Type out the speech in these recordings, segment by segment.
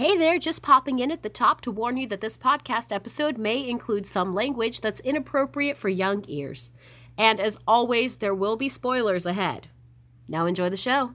Hey there, just popping in at the top to warn you that this podcast episode may include some language that's inappropriate for young ears. And as always, there will be spoilers ahead. Now enjoy the show.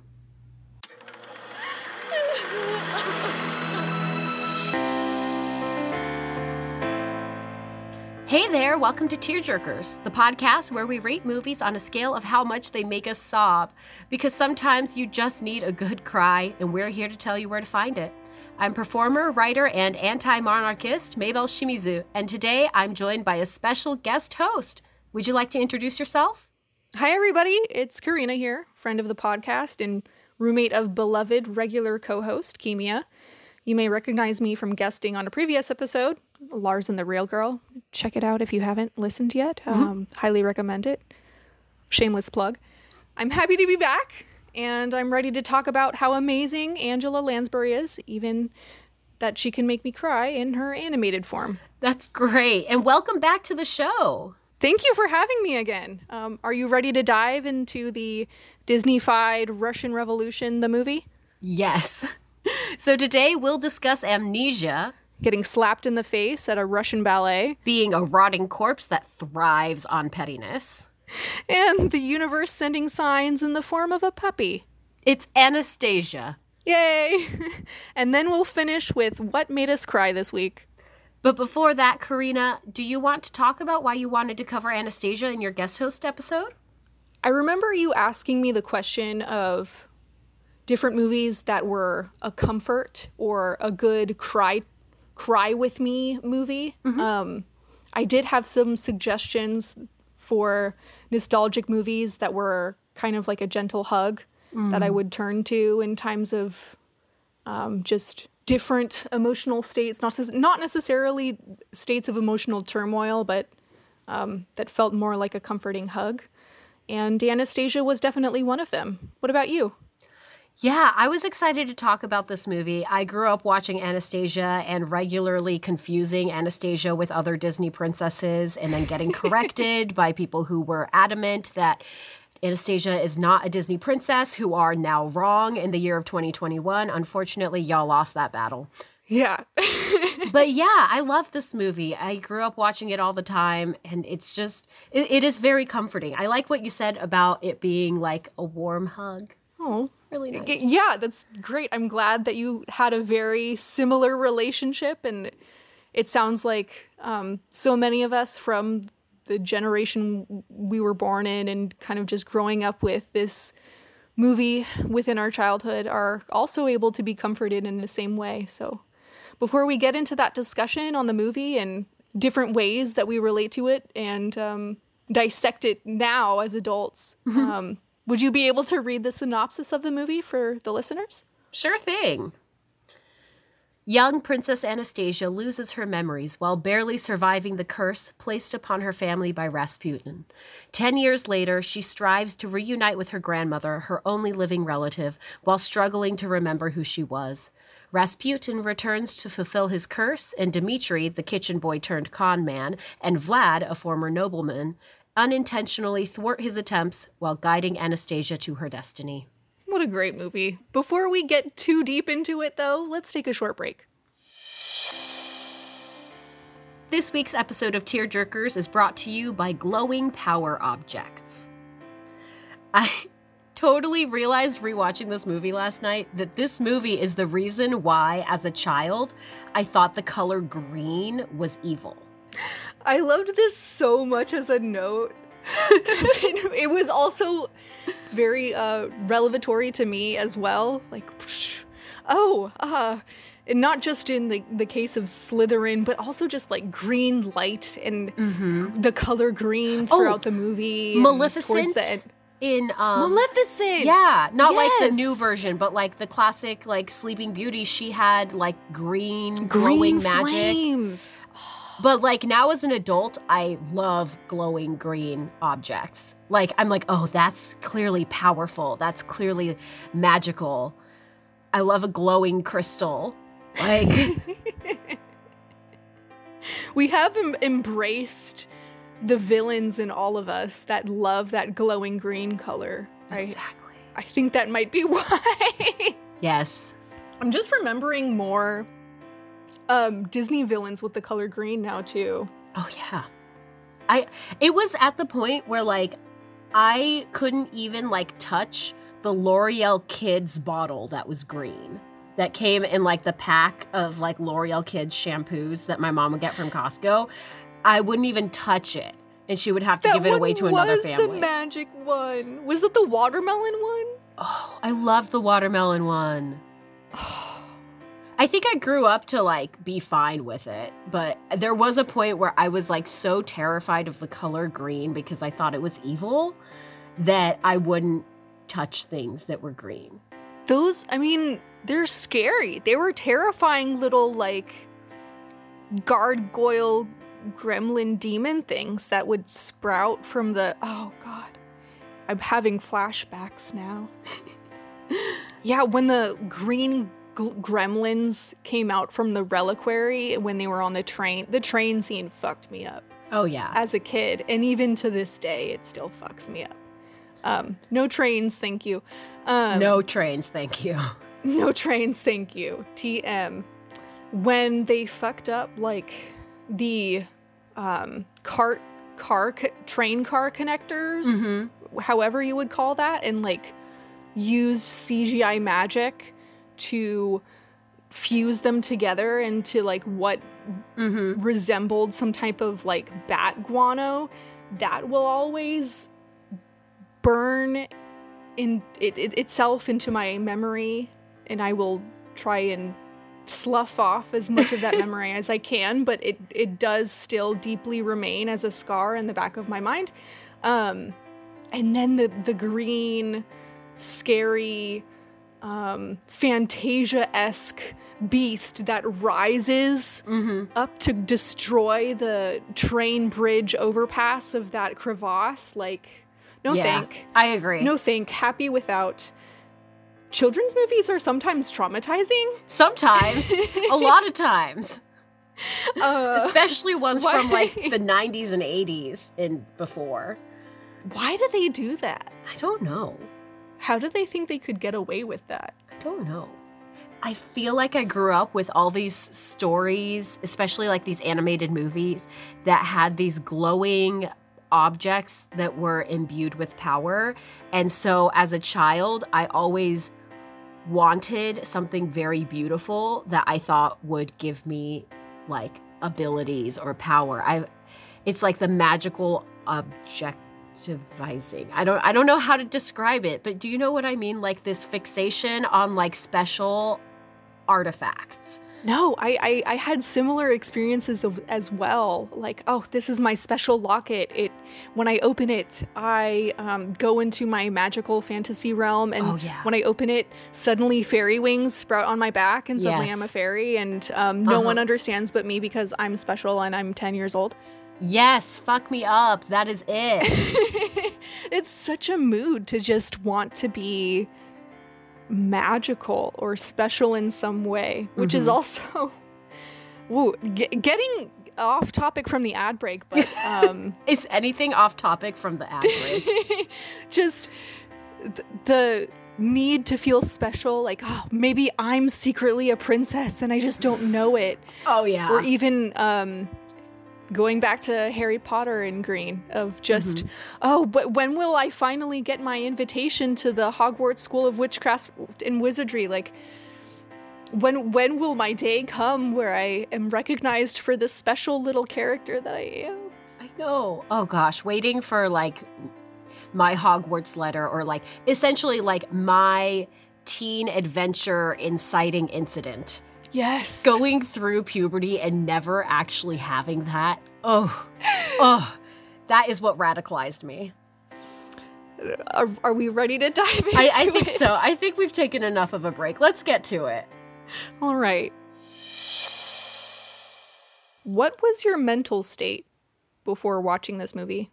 Hey there, welcome to Tearjerkers, the podcast where we rate movies on a scale of how much they make us sob. Because sometimes you just need a good cry, and we're here to tell you where to find it. I'm performer, writer, and anti monarchist Mabel Shimizu, and today I'm joined by a special guest host. Would you like to introduce yourself? Hi, everybody. It's Karina here, friend of the podcast and roommate of beloved regular co host, Kimia. You may recognize me from guesting on a previous episode, Lars and the Real Girl. Check it out if you haven't listened yet. Um, highly recommend it. Shameless plug. I'm happy to be back, and I'm ready to talk about how amazing Angela Lansbury is, even that she can make me cry in her animated form. That's great. And welcome back to the show. Thank you for having me again. Um, are you ready to dive into the Disney-fied Russian Revolution, the movie? Yes. So today we'll discuss amnesia, Getting slapped in the face at a Russian ballet, being a rotting corpse that thrives on pettiness. and the universe sending signs in the form of a puppy. It's Anastasia. Yay! and then we'll finish with what made us cry this week. But before that, Karina, do you want to talk about why you wanted to cover Anastasia in your guest host episode? I remember you asking me the question of different movies that were a comfort or a good cry cry with me movie. Um, I did have some suggestions for nostalgic movies that were kind of like a gentle hug that I would turn to in times of um, just different emotional states, not not necessarily states of emotional turmoil, but um, that felt more like a comforting hug. And Anastasia was definitely one of them. What about you? Yeah, I was excited to talk about this movie. I grew up watching Anastasia and regularly confusing Anastasia with other Disney princesses and then getting corrected by people who were adamant that Anastasia is not a Disney princess who are now wrong in the year of 2021. Unfortunately, y'all lost that battle. Yeah. But yeah, I love this movie. I grew up watching it all the time and it's just it, it is very comforting. I like what you said about it being like a warm hug. oh. Really nice. Yeah, that's great. I'm glad that you had a very similar relationship, and it sounds like um, so many of us from the generation we were born in and kind of just growing up with this movie within our childhood are also able to be comforted in the same way. So, before we get into that discussion on the movie and different ways that we relate to it and um, dissect it now as adults, um, would you be able to read the synopsis of the movie for the listeners? Sure thing. Young Princess Anastasia loses her memories while barely surviving the curse placed upon her family by Rasputin. Ten years later, she strives to reunite with her grandmother, her only living relative, while struggling to remember who she was. Rasputin returns to fulfill his curse, and Dmitri, the kitchen boy turned con man, and Vlad, a former nobleman, unintentionally thwart his attempts while guiding Anastasia to her destiny. What a great movie. Before we get too deep into it, though, let's take a short break. This week's episode of Tearjerkers is brought to you by glowing power objects. I totally realized rewatching this movie last night that this movie is the reason why, as a child, I thought the color green was evil. I loved this so much as a note. it, it was also very uh, revelatory to me as well. Like, oh, uh, and not just in the, the case of Slytherin, but also just like green light and the color green throughout the movie. Maleficent the in um Maleficent! Yeah, not like the new version, but like the classic like Sleeping Beauty, she had like green Green glowing magic. flames. But like now as an adult, I love glowing green objects. Like I'm like, "Oh, that's clearly powerful. That's clearly magical." I love a glowing crystal. Like we have em- embraced the villains in all of us that love that glowing green color. I, exactly. I think that might be why. Yes. I'm just remembering more um Disney villains with the color green now too. Oh yeah. I it was at the point where like I couldn't even like touch the L'Oreal Kids bottle that was green. That came in like the pack of like L'Oreal Kids shampoos that my mom would get from Costco. I wouldn't even touch it. And she would have to that give it away to another family. What was the magic one. Was it the watermelon one? oh, I love the watermelon one. I think I grew up to like be fine with it, but there was a point where I was like so terrified of the color green because I thought it was evil that I wouldn't touch things that were green. Those, I mean, they're scary. They were terrifying little like gargoyle gremlin demon things that would sprout from the oh god. I'm having flashbacks now. yeah, when the green gl- gremlins came out from the reliquary when they were on the train, the train scene fucked me up Oh yeah. as a kid, and even to this day, it still fucks me up. Um, no trains, thank you. Um, no trains, thank you. no trains, thank you. TM. When they fucked up like the um, cart car co- train car connectors, Mhm. however you would call that, and like used CGI magic to fuse them together into like what Mhm. resembled some type of like bat guano that will always burn in it, it, itself into my memory and i will try and slough off as much of that memory as i can but it, it does still deeply remain as a scar in the back of my mind um, and then the, the green scary um, fantasia-esque beast that rises Mhm. up to destroy the train bridge overpass of that crevasse. Like, no Yeah, thank. I agree. No thank. Happy without. Children's movies are sometimes traumatizing. Sometimes, a lot of times, Uh, especially ones why- from like the 90s and 80s and before. why do they do that? I don't know. How do they think they could get away with that? I don't know. I feel like I grew up with all these stories, especially like these animated movies that had these glowing objects that were imbued with power. And so as a child, I always wanted something very beautiful that I thought would give me like abilities or power. I it's like the magical objectivizing. I don't I don't know how to describe it, but do you know what I mean? Like this fixation on like special artifacts. No, I, I, I had similar experiences of, as well. Like, oh, this is my special locket. It when I open it, I um, go into my magical fantasy realm, and Oh, yeah. when I open it, suddenly fairy wings sprout on my back, and suddenly I'm a fairy, and um, no one Uh-huh. understands but me because I'm special and I'm ten years old. Yes, fuck me up. That is it. it's such a mood to just want to be magical or special in some way, which is Mhm. also woo, ge- getting off topic from the ad break, but um, is anything off topic from the ad break? just th- the need to feel special, like oh, maybe I'm secretly a princess and I just don't know it, oh yeah. or even um, going back to Harry Potter and Green of just Mm-hmm. oh, but when will I finally get my invitation to the Hogwarts School of Witchcraft and Wizardry? Like when when will my day come where I am recognized for this special little character that I am? I know. Oh gosh, waiting for like my Hogwarts letter or like essentially like my teen adventure inciting incident. Yes. Going through puberty and never actually having that. Oh. Oh. That is what radicalized me. Are, are we ready to dive into I, I think it? so. I think we've taken enough of a break. Let's get to it. All right. What was your mental state before watching this movie?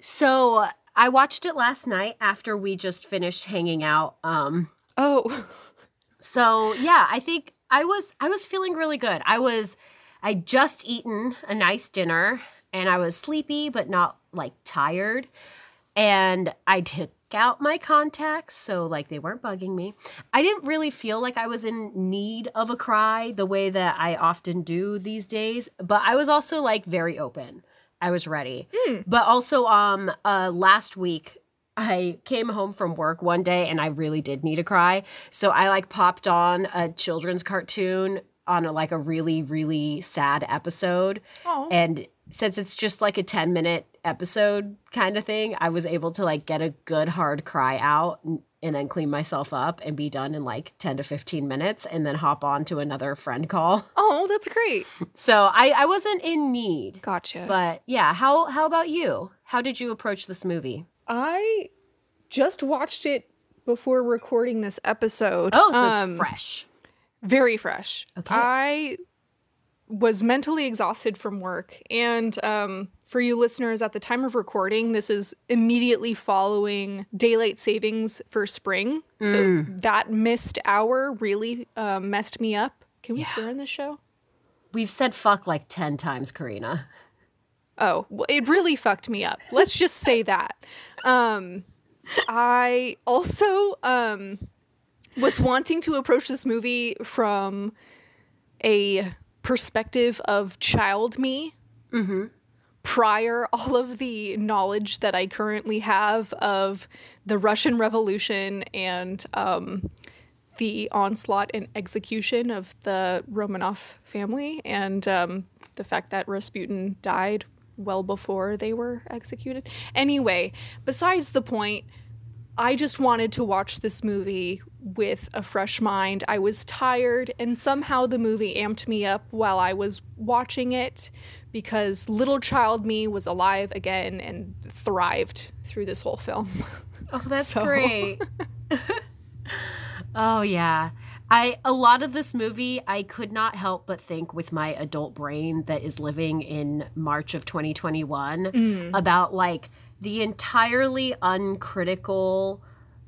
So I watched it last night after we just finished hanging out. Um, Oh, so yeah, I think I was I was feeling really good. I was I just eaten a nice dinner and I was sleepy but not like tired. and I took out my contacts so like they weren't bugging me. I didn't really feel like I was in need of a cry the way that I often do these days, but I was also like very open. I was ready. Hmm. But also um uh last week I came home from work one day and I really did need a cry. So I like popped on a children's cartoon on a, like a really really sad episode Oh. and since it's just like a 10 minute episode kind of thing i was able to like get a good hard cry out and, and then clean myself up and be done in like 10 to 15 minutes and then hop on to another friend call Oh, that's great. so i i wasn't in need Gotcha. but yeah how how about you how did you approach this movie I just watched it before recording this episode. oh so it's Um, fresh Very fresh. Okay. I was mentally exhausted from work. And um, for you listeners, at the time of recording, this is immediately following daylight savings for spring. So Mm. that missed hour really uh, messed me up. Can we swear in this show? we've said fuck like 10 times karina Oh, well, it really fucked me up. Let's just say that. Um, I also um, was wanting to approach this movie from a perspective of child me. Prior all of the knowledge that I currently have of the Russian Revolution and um, the onslaught and execution of the Romanov family, and um, the fact that Rasputin died well before they were executed. Anyway, besides the point, I just wanted to watch this movie with a fresh mind. I was tired, and somehow the movie amped me up while I was watching it because little child me was alive again and thrived through this whole film. Oh, that's So- great. oh yeah. I a lot of this movie I could not help but think with my adult brain that is living in March of 2021 mm. about like the entirely uncritical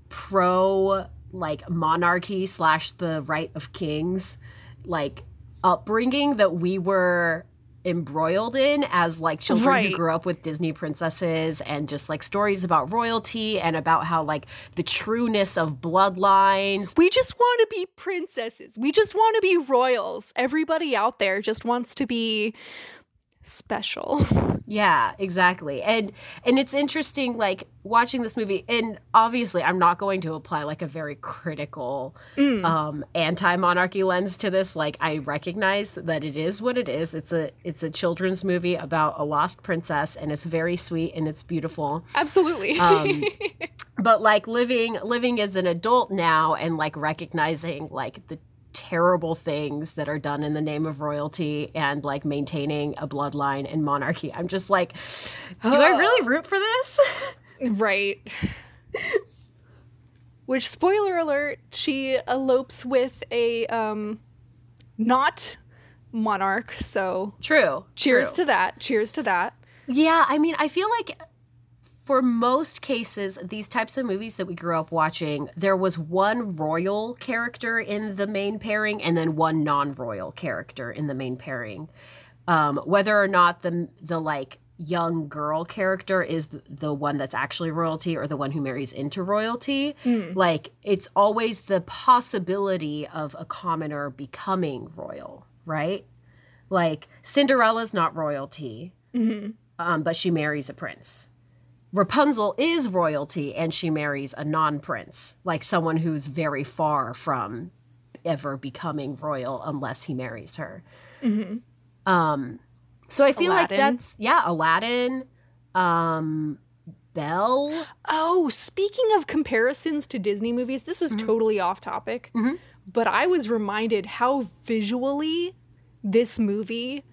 pro like monarchy slash the right of kings like upbringing that we were embroiled in as like children Right. who grew up with Disney princesses and just like stories about royalty and about how like the trueness of bloodlines. We just want to be princesses. We just want to be royals. Everybody out there just wants to be special. Yeah, exactly. And and it's interesting like watching this movie and obviously I'm not going to apply like a very critical um anti-monarchy lens to this. Like I recognize that it is what it is. It's a it's a children's movie about a lost princess and it's very sweet and it's beautiful. Absolutely. Um, but like living living as an adult now and like recognizing like the terrible things that are done in the name of royalty and like maintaining a bloodline and monarchy i'm just like do i really root for this right. Which spoiler alert, she elopes with a um not monarch, so true cheers true. to that. Cheers to that. yeah i mean i feel like for most cases these types of movies that we grew up watching there was one royal character in the main pairing and then one non-royal character in the main pairing. Um, whether or not the the like young girl character is the, the one that's actually royalty or the one who marries into royalty like it's always the possibility of a commoner becoming royal right? Like cinderella's not royalty um, but she marries a prince Rapunzel is royalty and she marries a non prince, like someone who's very far from ever becoming royal unless he marries her. Um, so I feel like that's, yeah, Aladdin, um, Belle. Oh, speaking of comparisons to Disney movies, this is totally off topic. Mhm. But I was reminded how visually this movie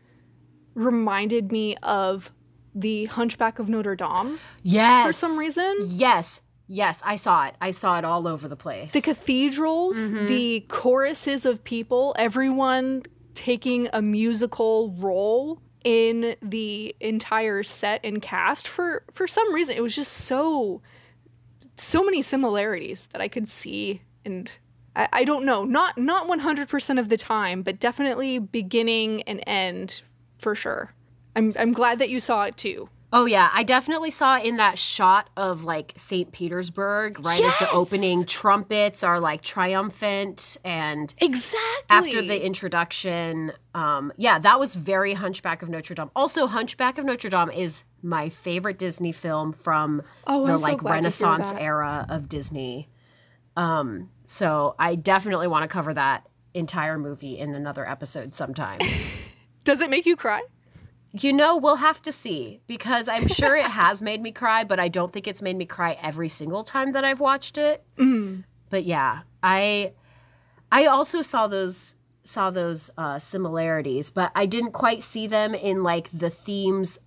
reminded me of the Hunchback of Notre Dame Yes. for some reason. Yes. Yes. I saw it. I saw it all over the place. The cathedrals, mm-hmm. the choruses of people, everyone taking a musical role in the entire set and cast for for some reason it was just so so many similarities that I could see and I, I don't know not not 100% of the time but definitely beginning and end for sure I'm I'm glad that you saw it too Oh yeah, I definitely saw in that shot of like St. Petersburg, right as the opening trumpets are like triumphant and Exactly. after the introduction um yeah, that was very Hunchback of Notre Dame. Also Hunchback of Notre Dame is my favorite Disney film from Oh, the I'm like hear Renaissance era of Disney. Um so I definitely want to cover that entire movie in another episode sometime. Does it make you cry? You know, we'll have to see because I'm sure it has made me cry, but I don't think it's made me cry every single time that I've watched it. Mm. But yeah, I I also saw those saw those uh, similarities, but I didn't quite see them in like the themes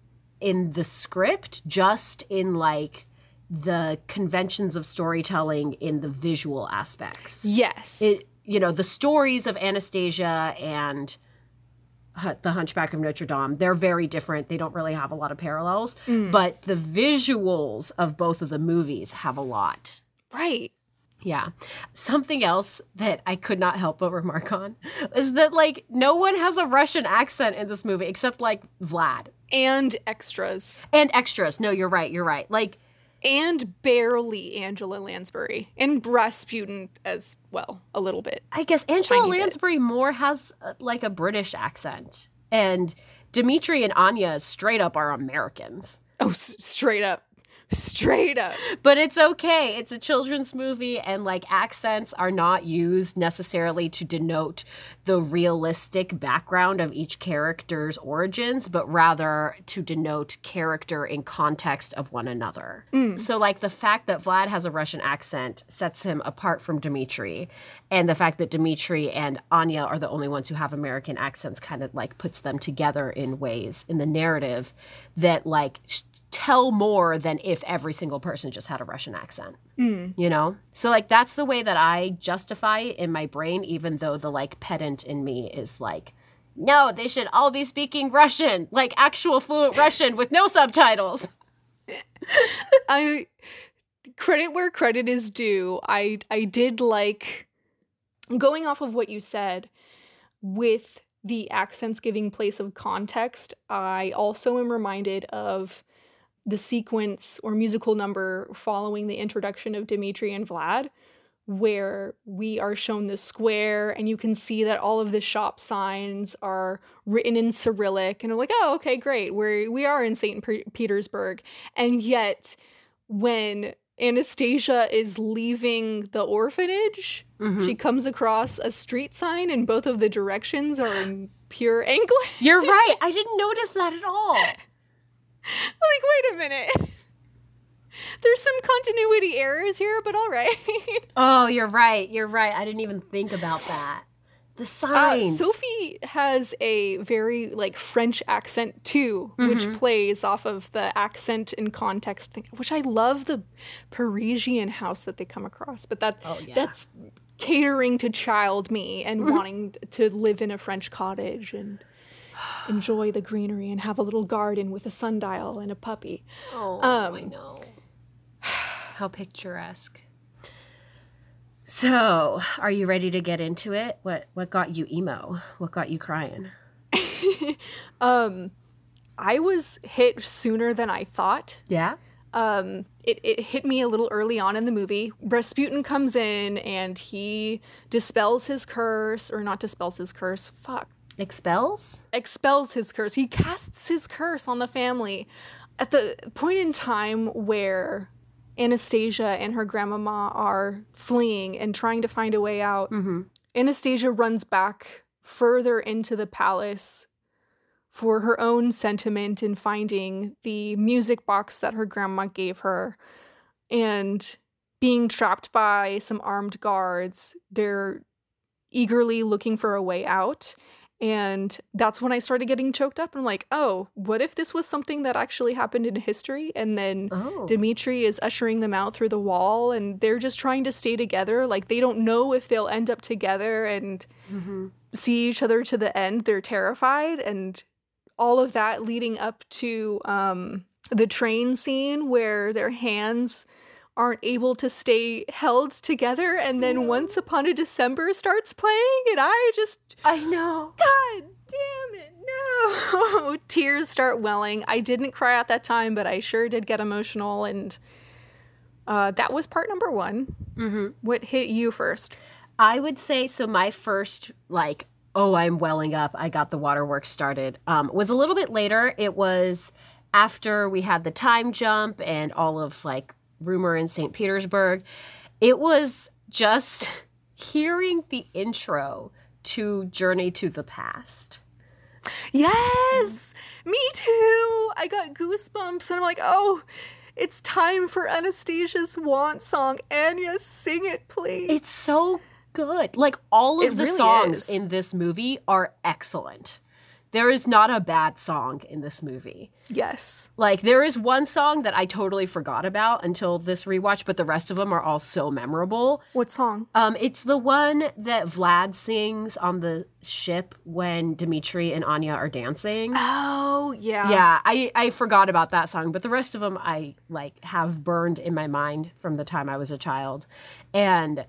in the script, just in like the conventions of storytelling in the visual aspects Yes. it you know the stories of anastasia and the hunchback of notre dame. They're very different. They don't really have a lot of parallels Mm. but the visuals of both of the movies have a lot. Right. yeah. Something else that i could not help but remark on is that like no one has a russian accent in this movie except like vlad. And extras. and extras. No you're right you're right. Like And barely Angela Lansbury. And Rasputin as well, a little bit. I guess Angela bit. Lansbury more has uh, like a British accent, and Dimitri and Anya straight up are Americans. Oh, s- straight up. Straight up. But it's okay. It's a children's movie, and like accents are not used necessarily to denote the realistic background of each character's origins, but rather to denote character in context of one another. Mm. So, like the fact that Vlad has a Russian accent sets him apart from Dmitri, and the fact that Dmitri and Anya are the only ones who have American accents kind of like puts them together in ways in the narrative that like sh- tell more than if every single person just had a Russian accent. Mm. You know? So like that's the way that I justify in my brain even though the like pedant in me is like no, they should all be speaking Russian, like actual fluent Russian with no subtitles. I credit where credit is due. I I did like going off of what you said with the accents giving place of context. I also am reminded of the sequence or musical number following the introduction of Dimitri and Vlad where we are shown the square and you can see that all of the shop signs are written in Cyrillic and I'm like, "Oh, okay, great. We're we are in St. Pe- Petersburg." And yet when Anastasia is leaving the orphanage, Mhm. she comes across a street sign and both of the directions are in pure English. You're right. I didn't notice that at all. like, wait a minute. There's some continuity errors here, but all right. Oh, you're right. You're right. I didn't even think about that. The Uh. Sophie has a very like French accent too, which Mm-hmm. plays off of the accent and context thing, which I love the Parisian house that they come across. But that Oh, yeah. Mm-hmm. that's catering to child me and wanting to live in a French cottage and enjoy the greenery and have a little garden with a sundial and a puppy. Oh, Um, I know. How picturesque. So, are you ready to get into it? What what got you emo? What got you crying? Um, I was hit sooner than I thought. Yeah. um it, it hit me a little early on in the movie rasputin comes in and he dispels his curse or not dispels his curse fuck Expels? expels his curse he casts his curse on the family at the point in time where anastasia and her grandmama are fleeing and trying to find a way out Mm-hmm. Anastasia runs back further into the palace for her own sentiment in finding the music box that her grandma gave her and being trapped by some armed guards. They're eagerly looking for a way out. And that's when I started getting choked up. I'm like, oh, what if this was something that actually happened in history? And then Oh. Dimitri is ushering them out through the wall and they're just trying to stay together. Like they don't know if they'll end up together and mm-hmm. see each other to the end. They're terrified and all of that leading up to um the train scene where their hands aren't able to stay held together and then once upon a december starts playing and i just I know. god damn it no tears start welling i didn't cry at that time but i sure did get emotional and uh, that was part number one Mm-hmm. what hit you first I would say so. My first, like, oh, I'm welling up. I got the waterworks started. Um, was a little bit later. It was after we had the time jump and all of like rumor in St. Petersburg. It was just hearing the intro to Journey to the Past. Yes, me too. I got goosebumps, and I'm like, oh, it's time for Anastasia's want song. Anya, sing it, please. It's so good. Like all of It the really songs is. in this movie are excellent. There is not a bad song in this movie. yes. Like there is one song that I totally forgot about until this rewatch, but the rest of them are all so memorable. What song? Um, it's the one that Vlad sings on the ship when Dimitri and Anya are dancing. Oh, yeah. Yeah, I, I forgot about that song, but the rest of them I like have burned in my mind from the time I was a child. And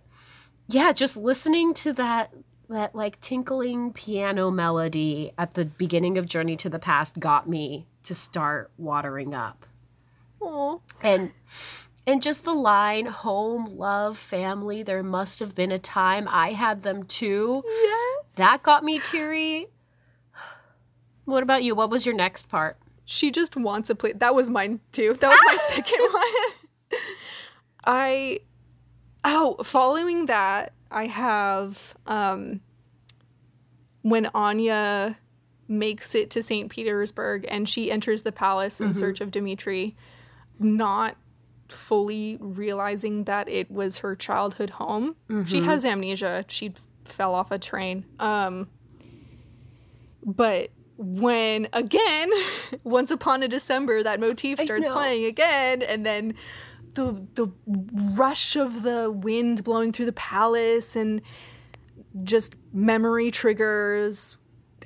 yeah, just listening to that that like tinkling piano melody at the beginning of Journey to the Past got me to start watering up. Oh, And and just the line home, love, family, there must have been a time I had them too. yes. That got me teary. What about you? What was your next part? she just wants a play. That was mine too. That was my second one. I oh, following that, I have um when Anya makes it to St. Petersburg and she enters the palace in search of Dmitri, not fully realizing that it was her childhood home. She has amnesia. She fell off a train. Um but when again, once upon a December, that motif starts playing again, and then the the rush of the wind blowing through the palace and just memory triggers.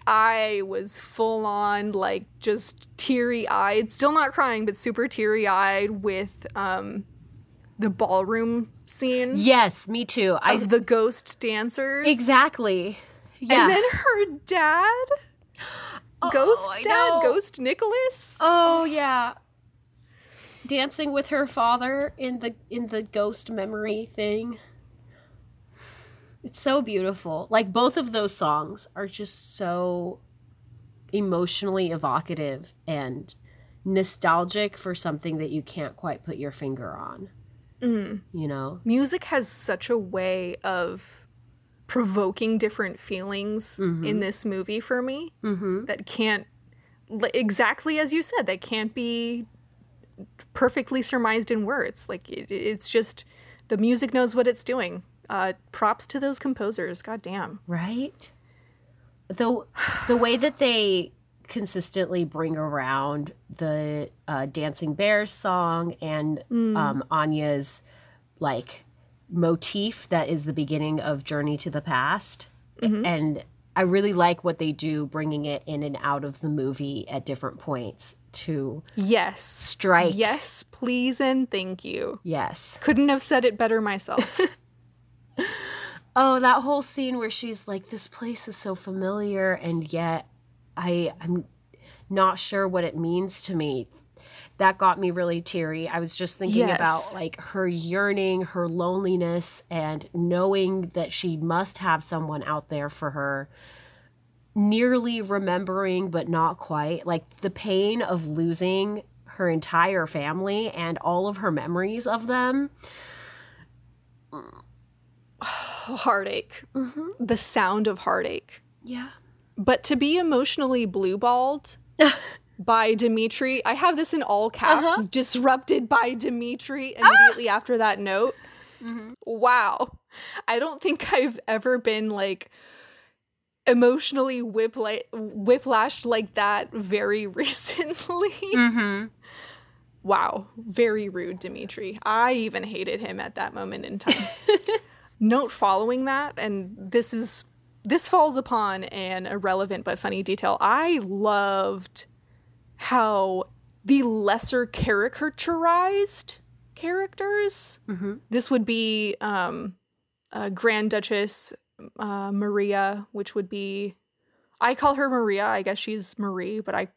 I was full on like just teary eyed, still not crying, but super teary eyed with um the ballroom scene Yes, me too. I of the ghost dancers. exactly. Yeah. And then her dad, Ghost I Dad. Ghost Nicholas. oh yeah. Dancing with her father in the in the ghost memory thing. It's so beautiful. Like both of those songs are just so emotionally evocative and nostalgic for something that you can't quite put your finger on. Mm. You know? Music has such a way of provoking different feelings in this movie for me Mm-hmm. that can't, exactly as you said, that can't be perfectly surmised in words. Like it, it's just the music knows what it's doing. Uh, props to those composers. God damn. right the the way that they consistently bring around the uh, dancing bears song and um, anya's like motif that is the beginning of journey to the past and i really like what they do bringing it in and out of the movie at different points to Yes. strike Yes, please and thank you. yes Couldn't have said it better myself. Oh, that whole scene where she's like, "This place is so familiar, and yet I I'm not sure what it means to me." That got me really teary. I was just thinking Yes. about like her yearning, her loneliness, and knowing that she must have someone out there for her. Nearly remembering, but not quite. Like the pain of losing her entire family and all of her memories of them. heartache. The sound of heartache. Yeah. But to be emotionally blueballed by Dimitri, I have this in all caps, Uh-huh. disrupted by Dimitri immediately after that note. Wow. I don't think I've ever been like emotionally whipla- whiplashed like that very recently. Mm-hmm. Wow, very rude, Dimitri. I even hated him at that moment in time. Note following that, and this is this falls upon an irrelevant but funny detail. I loved how the lesser caricaturized characters. Mm-hmm. This would be um, uh, Grand Duchess uh, Maria, which would be. I call her Maria. I guess she's Marie, but I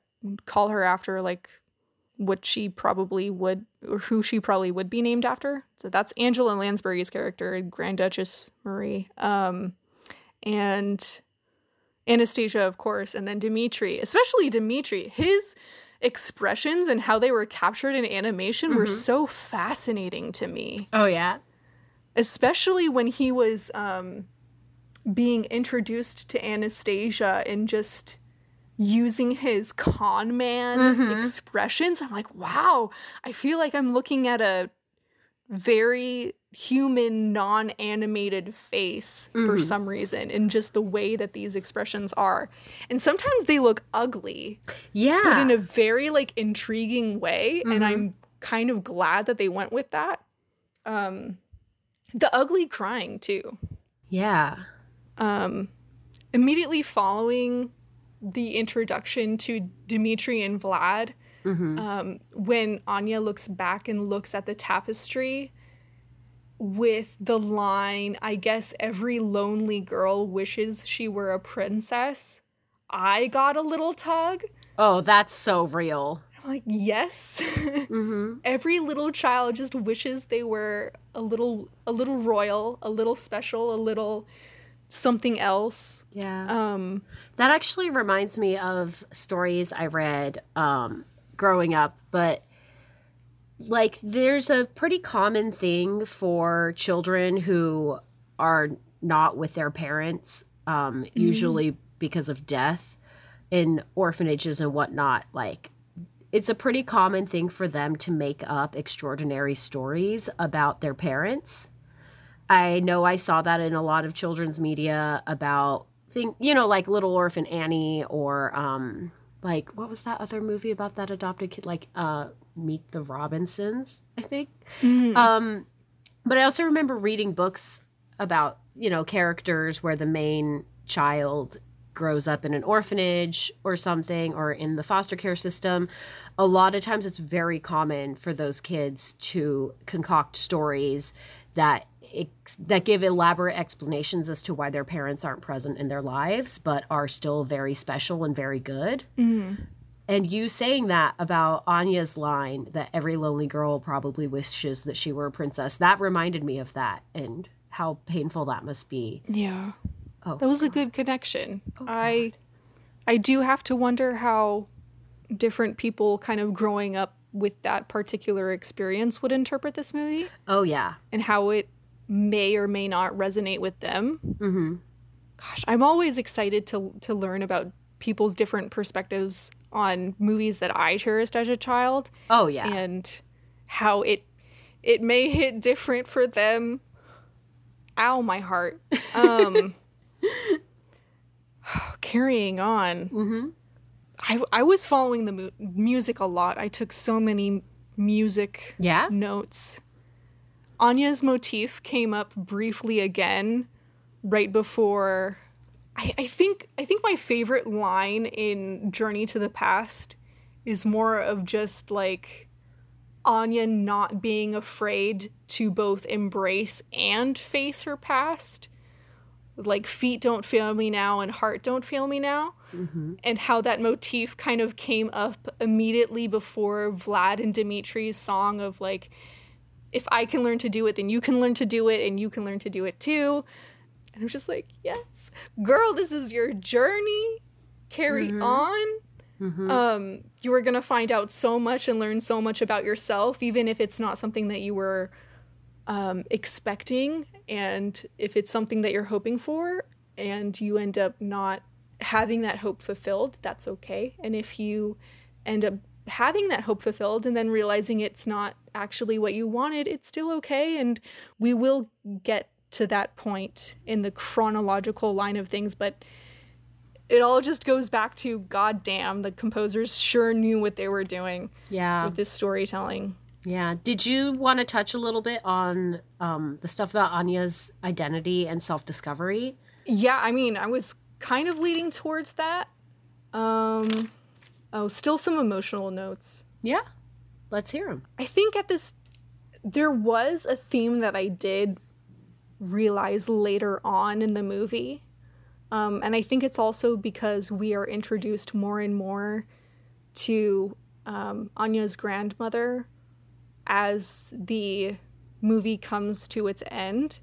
call her after like what she probably would or who she probably would be named after. So that's Angela Lansbury's character, Grand Duchess Marie. Um, and Anastasia, of course, and then Dimitri, especially Dimitri. His expressions and how they were captured in animation were Mhm. so fascinating to me, Oh yeah. especially when he was um, being introduced to Anastasia and just using his con man Mhm. expressions. I'm like, wow, I feel like I'm looking at a very human, non animated face for Mhm. some reason, and just the way that these expressions are. And sometimes they look ugly, Yeah. but in a very like intriguing way. And Mhm. I'm kind of glad that they went with that. Um, the ugly crying too. yeah. Um, immediately following the introduction to Dimitri and Vlad, Mm-hmm. um, when Anya looks back and looks at the tapestry with the line, I guess every lonely girl wishes she were a princess, I got a little tug. oh, that's so real. I'm like, yes. Mm-hmm. every little child just wishes they were a little a little royal, a little special, a little something else. Yeah. Um That actually reminds me of stories I read um, growing up, but like there's a pretty common thing for children who are not with their parents, um, usually because of death in orphanages and whatnot. Like it's a pretty common thing for them to make up extraordinary stories about their parents. I know I saw that in a lot of children's media about thing, you know, like Little Orphan Annie or um like what was that other movie about that adopted kid like uh Meet the Robinsons, I think. Um but I also remember reading books about, you know, characters where the main child grows up in an orphanage or something or in the foster care system. A lot of times it's very common for those kids to concoct stories that ex- that give elaborate explanations as to why their parents aren't present in their lives but are still very special and very good. mhm. And you saying that about Anya's line that every lonely girl probably wishes that she were a princess, that reminded me of that and how painful that must be. yeah. Oh, That was a good connection. Oh, I I do have to wonder how different people kind of growing up with that particular experience would interpret this movie oh yeah. and how it may or may not resonate with them. Mm-hmm. Gosh, I'm always excited to to learn about people's different perspectives on movies that I cherished as a child Oh yeah. and how it it may hit different for them. Ow, my heart. Um carrying on. mm-hmm. I I was following the mu- music a lot. I took so many music Yeah. notes. Anya's motif came up briefly again right before I, I think I think my favorite line in Journey to the Past is more of just like Anya not being afraid to both embrace and face her past. Like feet don't fail me now and heart don't fail me now Mm-hmm. and how that motif kind of came up immediately before Vlad and Dimitri's song of like, if I can learn to do it, then you can learn to do it, and you can learn to do it too. And I'm just like, yes, girl, this is your journey. Carry Mhm. on. Mm-hmm. Um, you are gonna find out so much and learn so much about yourself, even if it's not something that you were um, expecting, and if it's something that you're hoping for, and you end up not having that hope fulfilled, that's okay. And if you end up having that hope fulfilled and then realizing it's not actually what you wanted, it's still okay. And we will get to that point in the chronological line of things, but it all just goes back to goddamn, the composers sure knew what they were doing yeah. with this storytelling. Yeah. Did you want to touch a little bit on um, the stuff about Anya's identity and self discovery? Yeah, I mean, I was kind of leading towards that. Um, oh, still some emotional notes. Yeah. Let's hear them. I think at this there was a theme that I did realize later on in the movie. Um, and I think it's also because we are introduced more and more to um, Anya's grandmother as the movie comes to its end.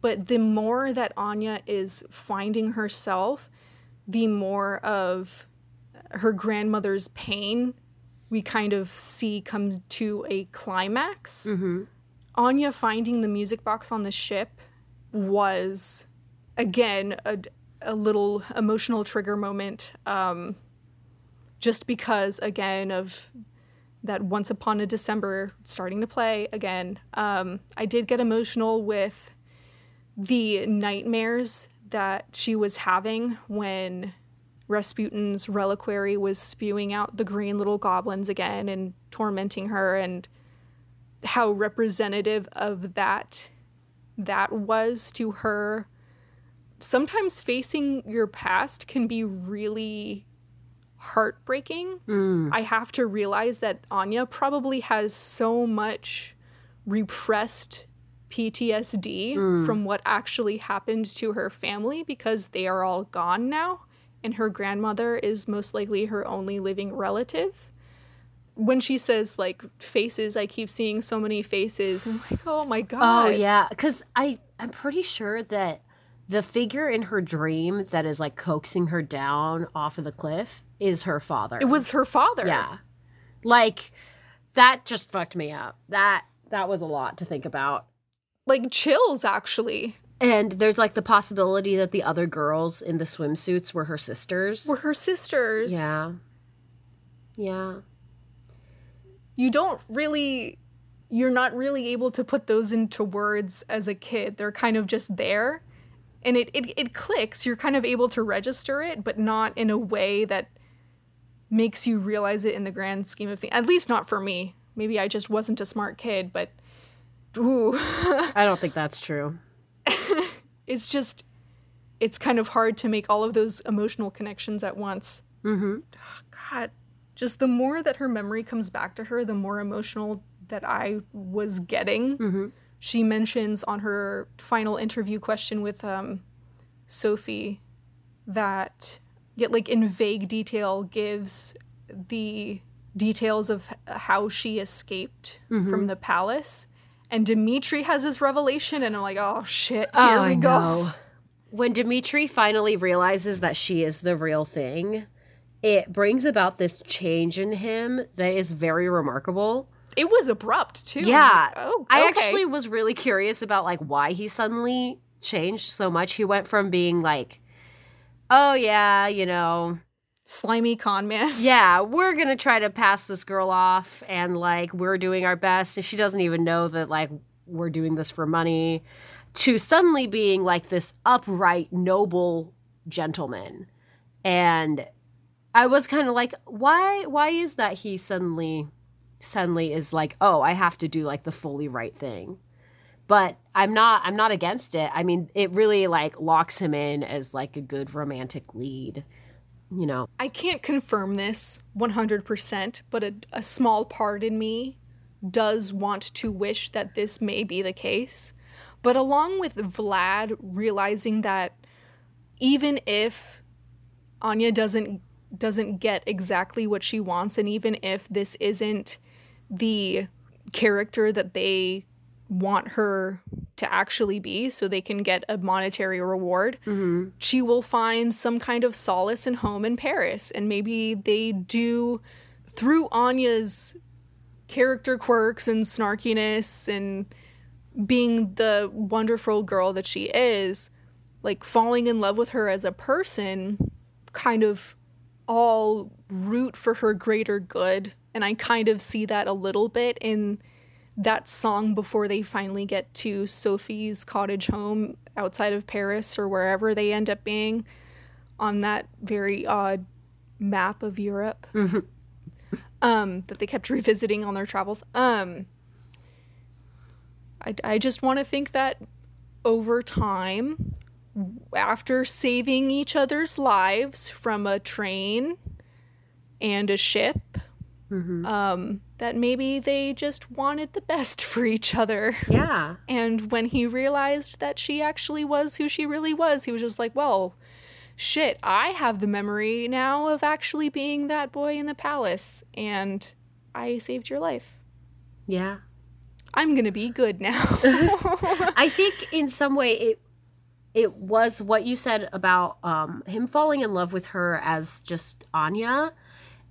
But the more that Anya is finding herself, the more of her grandmother's pain we kind of see comes to a climax. Mm-hmm. Anya finding the music box on the ship was, again, a, a little emotional trigger moment. Um, just because, again, of that Once Upon a December starting to play again. Um, I did get emotional with the nightmares that she was having when Rasputin's reliquary was spewing out the green little goblins again and tormenting her, and how representative of that that was to her. Sometimes facing your past can be really heartbreaking. Mm. I have to realize that Anya probably has so much repressed PTSD Mm. from what actually happened to her family because they are all gone now, and her grandmother is most likely her only living relative. When she says like faces, I keep seeing so many faces. I'm like, oh my oh, god. Oh yeah, because I I'm pretty sure that the figure in her dream that is like coaxing her down off of the cliff is her father. It was her father. yeah, like that just fucked me up. That that was a lot to think about. Like chills actually. And there's like the possibility that the other girls in the swimsuits were her sisters. Were her sisters. yeah. Yeah. you don't really you're not really able to put those into words as a kid they're kind of just there and it, it it clicks you're kind of able to register it but not in a way that makes you realize it in the grand scheme of things at least not for me maybe i just wasn't a smart kid but ooh I don't think that's true. it's just it's kind of hard to make all of those emotional connections at once Mm-hmm. God, just the more that her memory comes back to her, the more emotional that I was getting. Mm-hmm. She mentions on her final interview question with um, Sophie that, yet like in vague detail, gives the details of how she escaped from the palace. And Dimitri has his revelation, and I'm like, oh shit, here Oh, we go. When Dimitri finally realizes that she is the real thing, it brings about this change in him that is very remarkable. It was abrupt too. Yeah. like, oh, I actually was really curious about like why he suddenly changed so much. He went from being like, "Oh yeah, you know, slimy con man. yeah, we're going to try to pass this girl off and like we're doing our best and she doesn't even know that like we're doing this for money." To suddenly being like this upright, noble gentleman. And I was kind of like, why why is that he suddenly suddenly is like, "Oh, I have to do like the fully right thing." But I'm not I'm not against it. I mean, it really like locks him in as like a good romantic lead, you know. I can't confirm this 100%, but a, a small part in me does want to wish that this may be the case. But along with Vlad realizing that even if Anya doesn't doesn't get exactly what she wants and even if this isn't the character that they want her to actually be so they can get a monetary reward Mm-hmm. she will find some kind of solace and home in Paris. And maybe they do, through Anya's character quirks and snarkiness and being the wonderful girl that she is, like falling in love with her as a person, kind of all root for her greater good. And I kind of see that a little bit in that song before they finally get to Sophie's cottage home outside of Paris or wherever they end up being on that very odd map of Europe um, that they kept revisiting on their travels. Um, I, I just want to think that over time, after saving each other's lives from a train and a ship Um, that maybe they just wanted the best for each other. Yeah. And when he realized that she actually was who she really was, he was just like, well, shit, I have the memory now of actually being that boy in the palace, and I saved your life. Yeah. I'm gonna be good now. I think in some way it it was what you said about um, him falling in love with her as just Anya,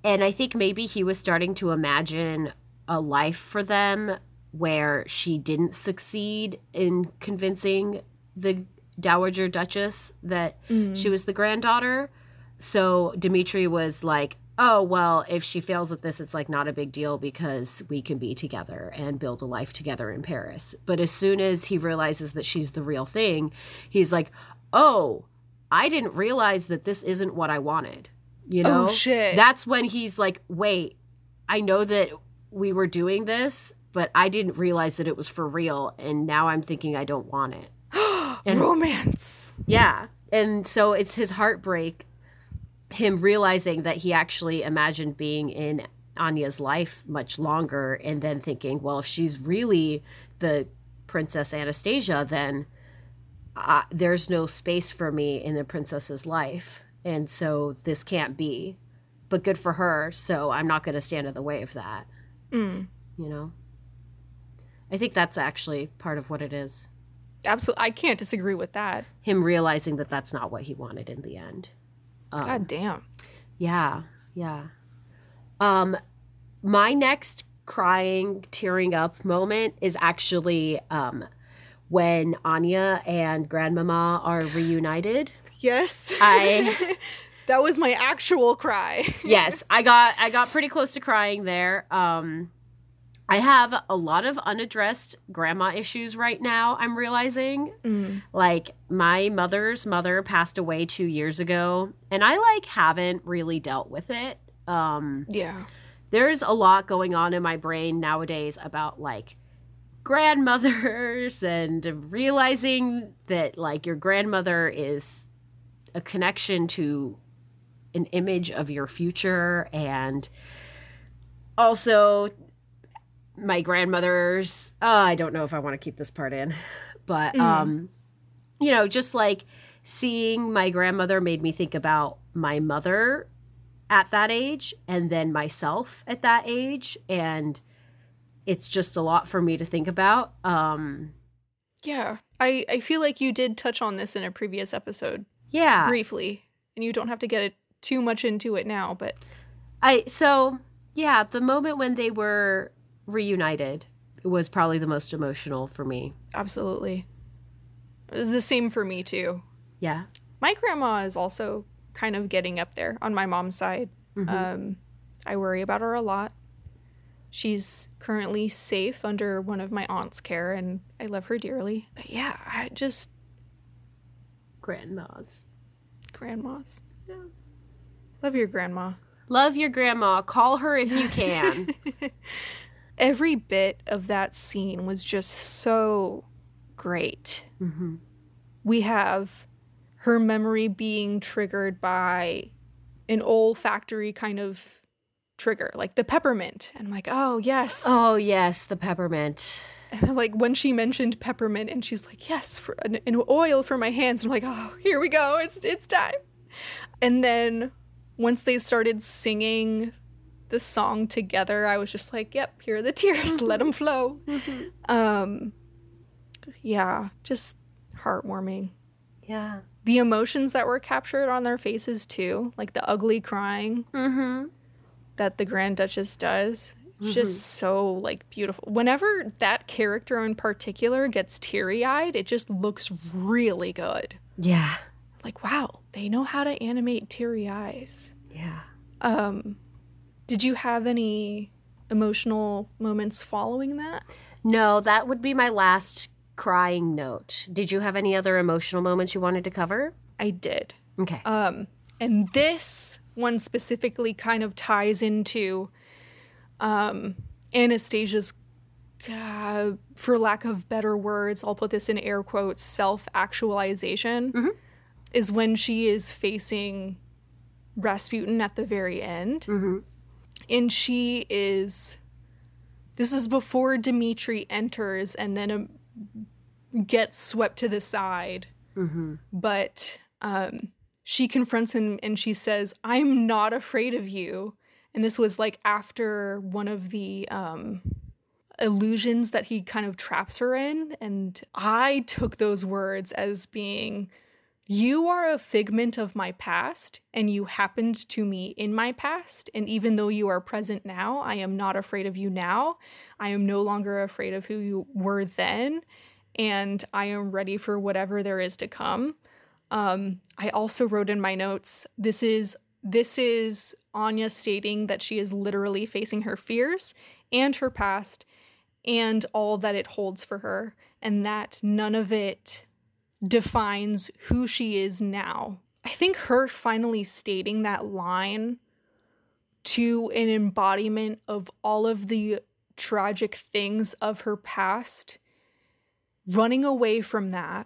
and I think maybe he was starting to imagine a life for them where she didn't succeed in convincing the dowager duchess that mm-hmm. she was the granddaughter. So Dimitri was like, "Oh well, if she fails at this, it's like not a big deal because we can be together and build a life together in Paris." But as soon as he realizes that she's the real thing, he's like, "Oh, I didn't realize that this isn't what I wanted." You know? Oh, shit. That's when he's like, "Wait, I know that we were doing this, but I didn't realize that it was for real, and now I'm thinking I don't want it." And- Romance. Yeah. And so it's his heartbreak, him realizing that he actually imagined being in Anya's life much longer and then thinking, well, if she's really the Princess Anastasia, then uh, there's no space for me in the princess's life. And so this can't be. But good for her. So I'm not going to stand in the way of that. Mm. You know? I think that's actually part of what it is. Absolutely. I can't disagree with that. Him realizing that that's not what he wanted in the end. Um, God damn. Yeah, yeah. Um, my next crying, tearing up moment is actually um, when Anya and Grandmama are reunited. Yes. I that was my actual cry. yes, I got I got pretty close to crying there. Um, I have a lot of unaddressed grandma issues right now. I'm realizing. Mm. like my mother's mother passed away two years ago and i like haven't really dealt with it um Yeah. there's a lot going on in my brain nowadays about like grandmothers and realizing that like your grandmother is a connection to an image of your future and also my grandmother's uh, i don't know if i want to keep this part in but Mhm. um you know just like seeing my grandmother made me think about my mother at that age and then myself at that age and it's just a lot for me to think about um Yeah. I, I feel like you did touch on this in a previous episode yeah briefly, and you don't have to get it too much into it now, but i so yeah the moment when they were reunited was probably the most emotional for me absolutely. It was the same for me too. yeah My grandma is also kind of getting up there on my mom's side. Mhm. Um, I worry about her a lot. She's currently safe under one of my aunt's care, and I love her dearly. But yeah, I just grandmas grandmas. Yeah. Love your grandma. love your grandma call her if you can Every bit of that scene was just so great. hmm We have her memory being triggered by an olfactory kind of trigger, like the peppermint. And I'm like, oh, yes. oh yes the peppermint like when she mentioned peppermint and she's like, yes, for an, an oil for my hands. And I'm like, oh, here we go. It's, it's time. And then once they started singing the song together, I was just like, yep, here are the tears. Let them flow. Um, yeah, just heartwarming. yeah The emotions that were captured on their faces too, like the ugly crying mm-hmm that the Grand Duchess does. It's just so like beautiful. Whenever that character in particular gets teary-eyed, it just looks really good. yeah Like, wow, they know how to animate teary eyes. yeah Um did you have any emotional moments following that? No, that would be my last crying note. Did you have any other emotional moments you wanted to cover? I did. Okay. Um, and this one specifically kind of ties into um, Anastasia's, uh, for lack of better words, I'll put this in air quotes, self actualization, Mhm. is when she is facing Rasputin at the very end. mm-hmm. and she is this is before Dimitri enters and then um, gets swept to the side. Mm-hmm. But um, she confronts him and she says, I'm not afraid of you. And this was like after one of the um, illusions that he kind of traps her in. And I took those words as being, You are a figment of my past, and you happened to me in my past. And even though you are present now, I am not afraid of you now. I am no longer afraid of who you were then. And I am ready for whatever there is to come. Um, I also wrote in my notes, this is this is Anya stating that she is literally facing her fears and her past and all that it holds for her, and that none of it defines who she is now. I think her finally stating that line to an embodiment of all of the tragic things of her past, running away from that,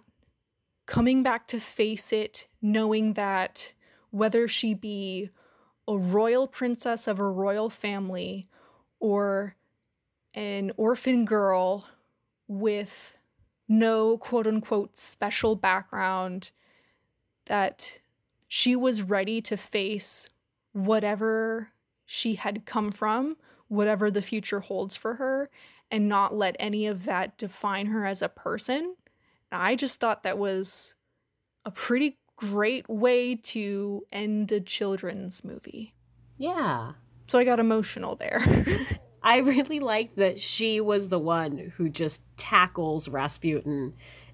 coming back to face it, knowing that whether she be a royal princess of a royal family or an orphan girl with no quote unquote special background, that she was ready to face whatever she had come from, whatever the future holds for her, and not let any of that define her as a person. I just thought that was a pretty great way to end a children's movie. Yeah. So I got emotional there. I really like that she was the one who just tackles Rasputin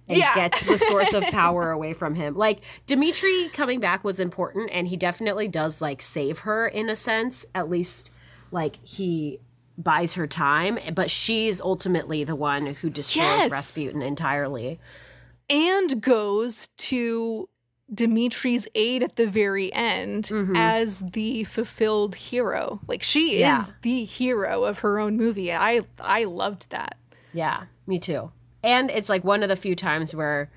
and Yeah. gets the source of power away from him. Like Dimitri coming back was important and he definitely does like save her in a sense. At least like he buys her time, but she's ultimately the one who destroys Yes. Rasputin entirely. and goes to Dimitri's aid at the very end Mhm. as the fulfilled hero. Like she Yeah. is the hero of her own movie. I I loved that. Yeah, me too. And it's like one of the few times where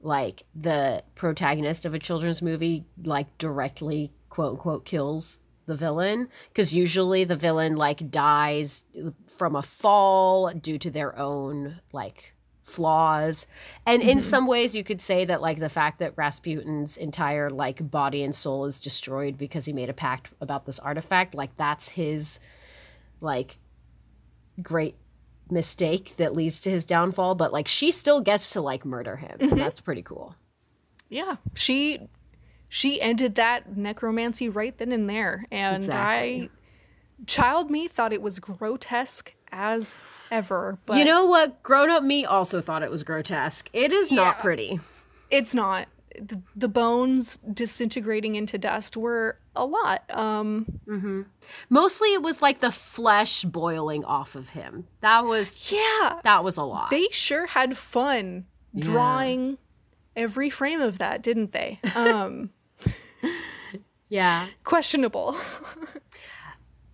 like the protagonist of a children's movie like directly quote unquote kills the villain because usually the villain like dies from a fall due to their own like flaws and in mm-hmm. some ways you could say that like the fact that Rasputin's entire like body and soul is destroyed because he made a pact about this artifact like that's his like great mistake that leads to his downfall but like she still gets to like murder him and mm-hmm. that's pretty cool Yeah. She she ended that necromancy right then and there. And Exactly. I child me thought it was grotesque as ever. But you know what? Grown up me also thought it was grotesque. It is not pretty. It's not. The, the bones disintegrating into dust were a lot um mostly it was like the flesh boiling off of him. That was yeah. that was a lot. They sure had fun Yeah. drawing every frame of that didn't they? Um yeah. questionable.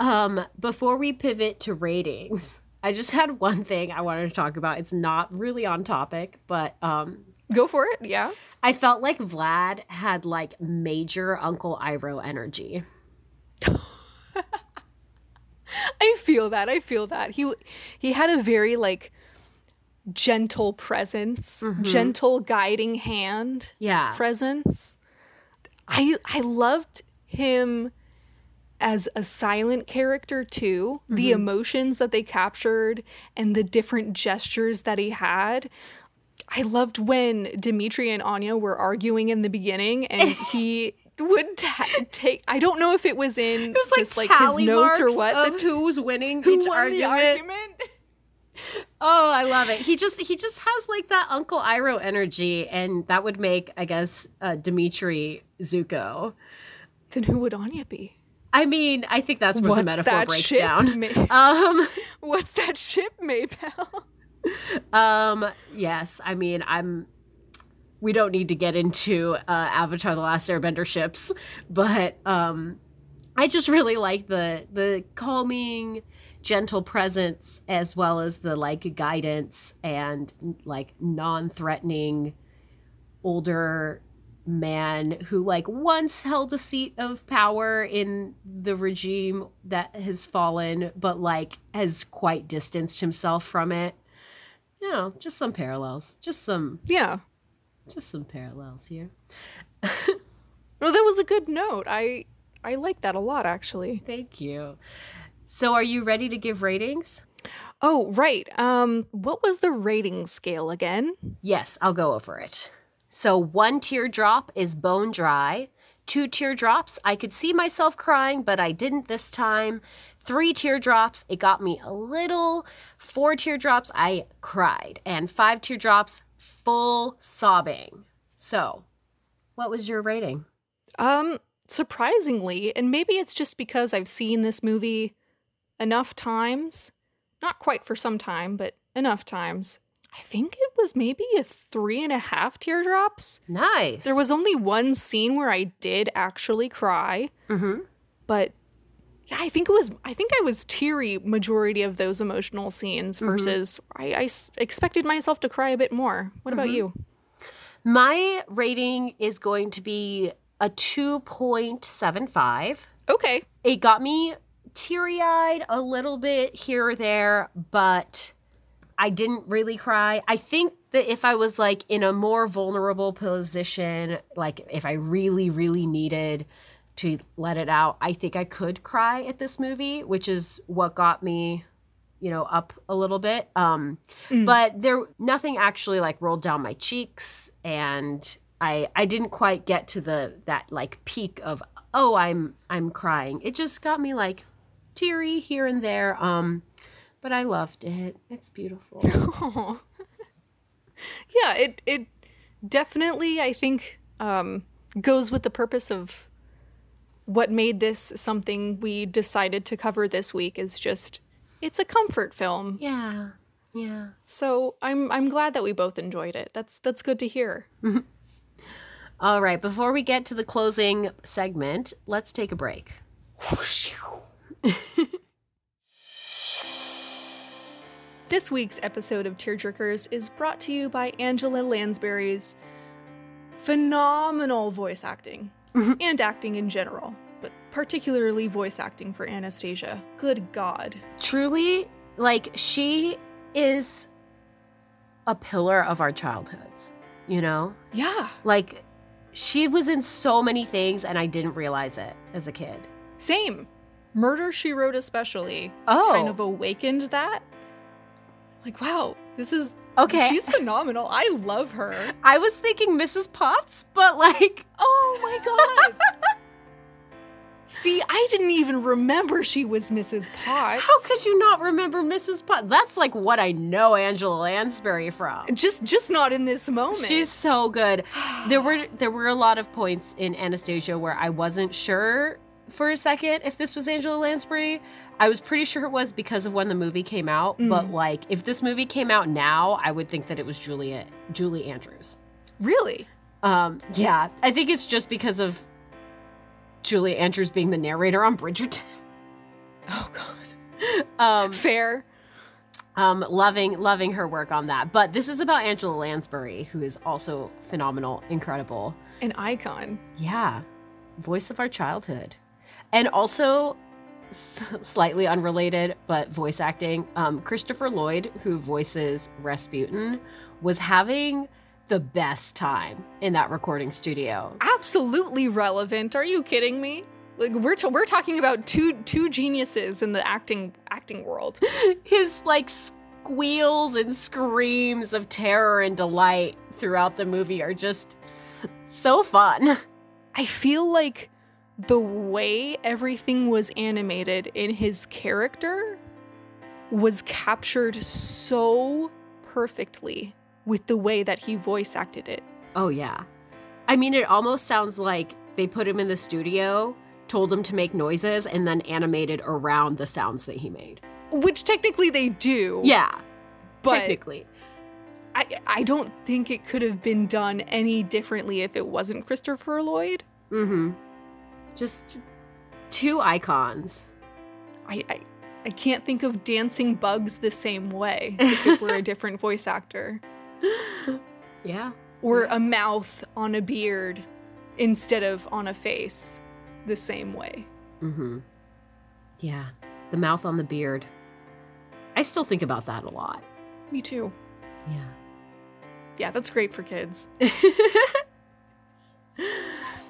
Um, before we pivot to ratings, I just had one thing I wanted to talk about. It's not really on topic, but um, go for it yeah I felt like Vlad had like major Uncle Iroh energy. i feel that i feel that he he had a very like gentle presence gentle guiding hand Yeah. presence. I I loved him as a silent character too. The emotions that they captured and the different gestures that he had. I loved when Dimitri and Anya were arguing in the beginning and he would ta- take I don't know if it was in It was like just like his notes or what the but who's winning who each won argument. argument? Oh, I love it. He just he just has like that Uncle Iroh energy, and that would make I guess uh, Dimitri Zuko. Then who would Anya be? I mean, I think that's where the metaphor that breaks down. Um, What's that ship pal? um, yes. I mean, I'm. We don't need to get into uh, Avatar: The Last Airbender ships, but um, I just really like the the calming, gentle presence as well as the like guidance and like non-threatening older man who like once held a seat of power in the regime that has fallen but like has quite distanced himself from it you know just some parallels just some Yeah. just some parallels here Well, that was a good note. I I like that a lot actually. thank you so are you ready to give ratings Oh, right. Um what was the rating scale again? yes i'll go over it so one teardrop is bone dry. Two teardrops i could see myself crying but i didn't this time. Three teardrops it got me a little. Four teardrops i cried. And five teardrops full sobbing. So what was your rating? Um surprisingly, and maybe it's just because I've seen this movie enough times, not quite for some time, but enough times. I think was maybe a three and a half teardrops. nice There was only one scene where I did actually cry, mm-hmm. but yeah, I think it was. I think I was teary majority of those emotional scenes versus I, I expected myself to cry a bit more. What about you? my rating is going to be a 2.75 Okay, it got me teary eyed a little bit here or there, but I didn't really cry. I think that if I was like in a more vulnerable position, like if I really, really needed to let it out, I think I could cry at this movie, which is what got me you know up a little bit um Mm. but there nothing actually like rolled down my cheeks and i i didn't quite get to the that like peak of oh i'm i'm crying it just got me like teary here and there um but i loved it it's beautiful yeah, it it definitely I think um, goes with the purpose of what made this something we decided to cover this week is just it's a comfort film. yeah yeah So I'm I'm glad that we both enjoyed it. That's that's good to hear. all right before we get to the closing segment let's take a break This week's episode of Tearjerkers is brought to you by Angela Lansbury's phenomenal voice acting and acting in general, but particularly voice acting for Anastasia. Good God. truly like she is a pillar of our childhoods you know Yeah. like she was in so many things and i didn't realize it as a kid Same. Murder She Wrote, especially, oh kind of awakened that. Like, wow, this is. okay She's phenomenal. I love her. i was thinking mrs potts but like Oh my God. See, I didn't even remember she was Mrs. Potts. how could you not remember mrs potts that's like what i know angela lansbury from Just, just not in this moment. She's so good. There were there were a lot of points in Anastasia where I wasn't sure for a second if this was Angela Lansbury. I was pretty sure it was because of when the movie came out, but like if this movie came out now, I would think that it was Julia Julie Andrews. really. Um yeah, I think it's just because of Julie Andrews being the narrator on Bridgerton. Oh God. Um Fair. um loving loving her work on that. But this is about Angela Lansbury who is also phenomenal, incredible. An icon. Yeah, voice of our childhood. And also, slightly unrelated, but voice acting, um, Christopher Lloyd, who voices Rasputin, was having the best time in that recording studio. Absolutely relevant. Are you kidding me? Like we're t- we're talking about two two geniuses in the acting acting world. His like squeals and screams of terror and delight throughout the movie are just so fun. I feel like the way everything was animated in his character was captured so perfectly with the way that he voice acted it. Oh, yeah. I mean, it almost sounds like they put him in the studio, told him to make noises, and then animated around the sounds that he made. Which technically they do. Yeah, but technically. I I don't think it could have been done any differently if it wasn't Christopher Lloyd. Mm-hmm. Just two icons. I, I I can't think of dancing bugs the same way if it were a different voice actor. Yeah. Or a mouth on a beard instead of on a face the same way. Mm-hmm. Yeah. The mouth on the beard. I still think about that a lot. Me too. Yeah. Yeah, that's great for kids.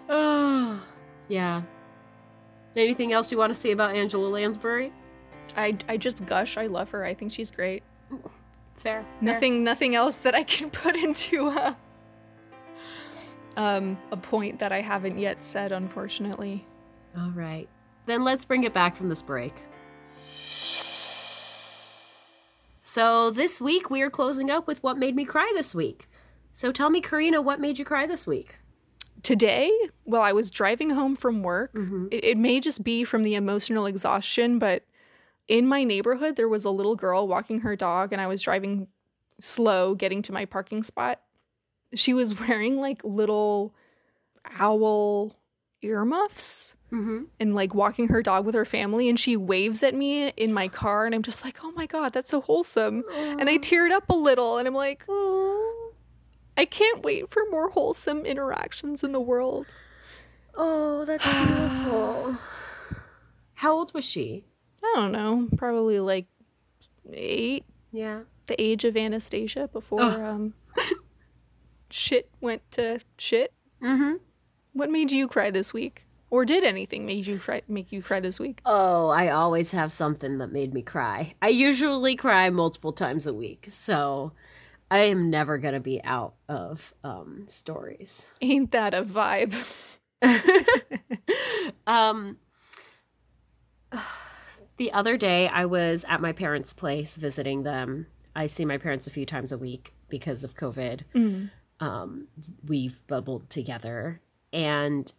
oh, yeah. Anything else you want to say about Angela Lansbury? I, I just gush. I love her. I think she's great. Fair. Nothing nothing else that I can put into a, um, a point that I haven't yet said, unfortunately. All right. Then let's bring it back from this break. So this week we are closing up with what made me cry this week. So tell me, Karina, what made you cry this week? Today, while I was driving home from work, Mhm. it, it may just be from the emotional exhaustion, but in my neighborhood, there was a little girl walking her dog, and I was driving slow getting to my parking spot. She was wearing like little owl earmuffs Mm-hmm. and like walking her dog with her family, and she waves at me in my car, and I'm just like, oh my God, that's so wholesome. And I teared up a little, and I'm like, I can't wait for more wholesome interactions in the world. Oh, that's beautiful. How old was she? I don't know, probably like eight, Yeah. the age of Anastasia before Ugh. um shit went to shit. Mm-hmm. What made you cry this week? Or did anything make you cry make you cry this week? Oh, I always have something that made me cry. I usually cry multiple times a week, so I am never gonna be out of um, stories. Ain't that a vibe? um, the other day, I was at my parents' place visiting them. I see my parents a few times a week because of COVID. Mm. Um, we've bubbled together, and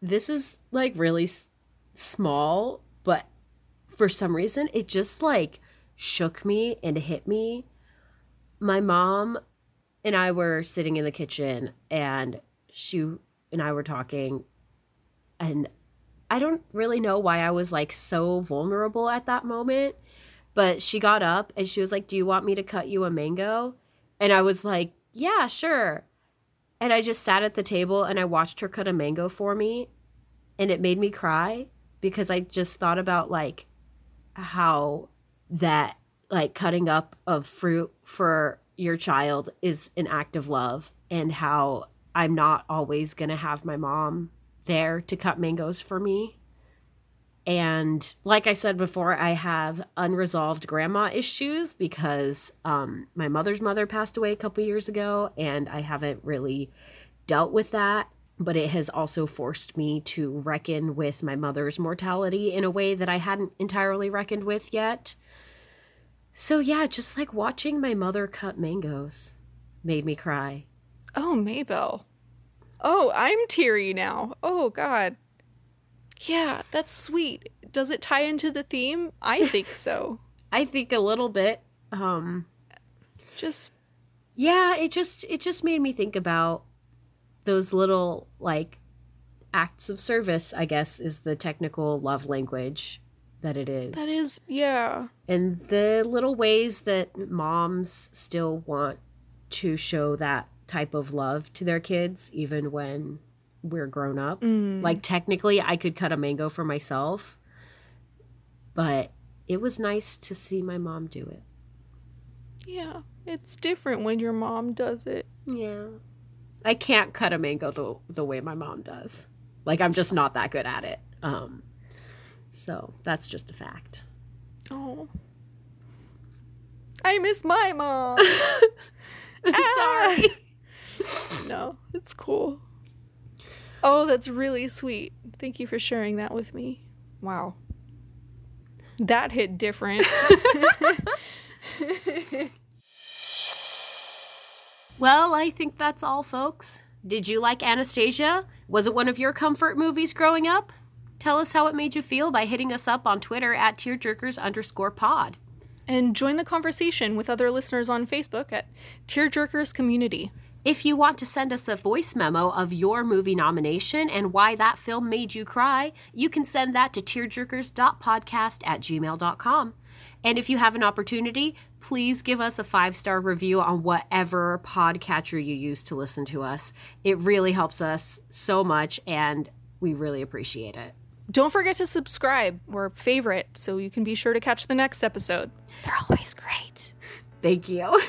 this is like really s- small, but for some reason, it just like shook me and hit me. My mom and I were sitting in the kitchen, and she and I were talking, and I don't really know why I was like so vulnerable at that moment. But she got up and she was like, Do you want me to cut you a mango? And I was like, Yeah, sure. And I just sat at the table and I watched her cut a mango for me. And it made me cry because I just thought about like how that like cutting up of fruit for your child is an act of love and how I'm not always going to have my mom there to cut mangoes for me. And like I said before, I have unresolved grandma issues because um, my mother's mother passed away a couple years ago, and I haven't really dealt with that. But it has also forced me to reckon with my mother's mortality in a way that I hadn't entirely reckoned with yet. So, yeah, just like watching my mother cut mangoes made me cry. Oh, Maybell. Oh, I'm teary now. Oh god. Yeah, that's sweet. Does it tie into the theme? I think so. I think a little bit. Um, Just yeah it just it just made me think about those little like acts of service i guess is the technical love language that it is that is yeah. and the little ways that moms still want to show that type of love to their kids even when we're grown up Mm. like technically i could cut a mango for myself but it was nice to see my mom do it Yeah, it's different when your mom does it. Yeah. I can't cut a mango the the way my mom does. Like I'm just not that good at it. Um so that's just a fact. Oh. I miss my mom. Ah! Sorry. no, it's cool. Oh, that's really sweet. Thank you for sharing that with me. Wow. That hit different. Well, I think that's all folks. Did you like Anastasia? Was it one of your comfort movies growing up? Tell us how it made you feel by hitting us up on Twitter at tearjerkers underscore pod. and join the conversation with other listeners on Facebook at Tearjerkers Community. If you want to send us a voice memo of your movie nomination and why that film made you cry, you can send that to tearjerkers.podcast at gmail.com. And if you have an opportunity, please give us a five star review on whatever podcatcher you use to listen to us. It really helps us so much, and we really appreciate it. Don't forget to subscribe or favorite so you can be sure to catch the next episode. They're always great. Thank you.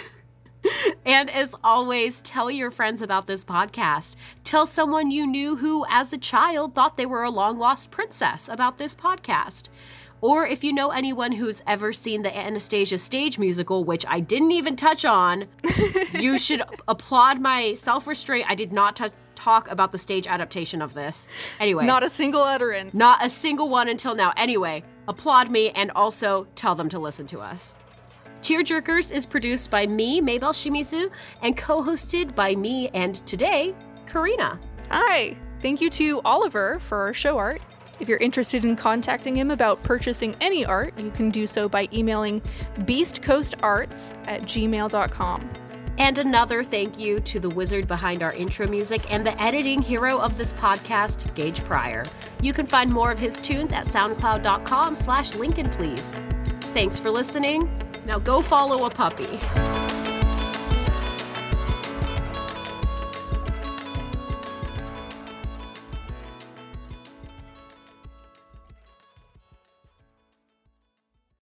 and as always, tell your friends about this podcast. Tell someone you knew who, as a child, thought they were a long lost princess about this podcast. Or if you know anyone who's ever seen the Anastasia stage musical, which I didn't even touch on, you should applaud my self restraint. I did not touch talk about the stage adaptation of this. Anyway, Not a single utterance. not a single one until now. Anyway, applaud me and also tell them to listen to us. Tearjerkers is produced by me, Maybell Shimizu, and co hosted by me and today, Karina. Hi. Thank you to Oliver for our show art. If you're interested in contacting him about purchasing any art, you can do so by emailing beastcoastarts at gmail.com. And another thank you to the wizard behind our intro music and the editing hero of this podcast, Gage Pryor. You can find more of his tunes at soundcloud.com slash Lincoln Please. Thanks for listening. Now go follow a puppy.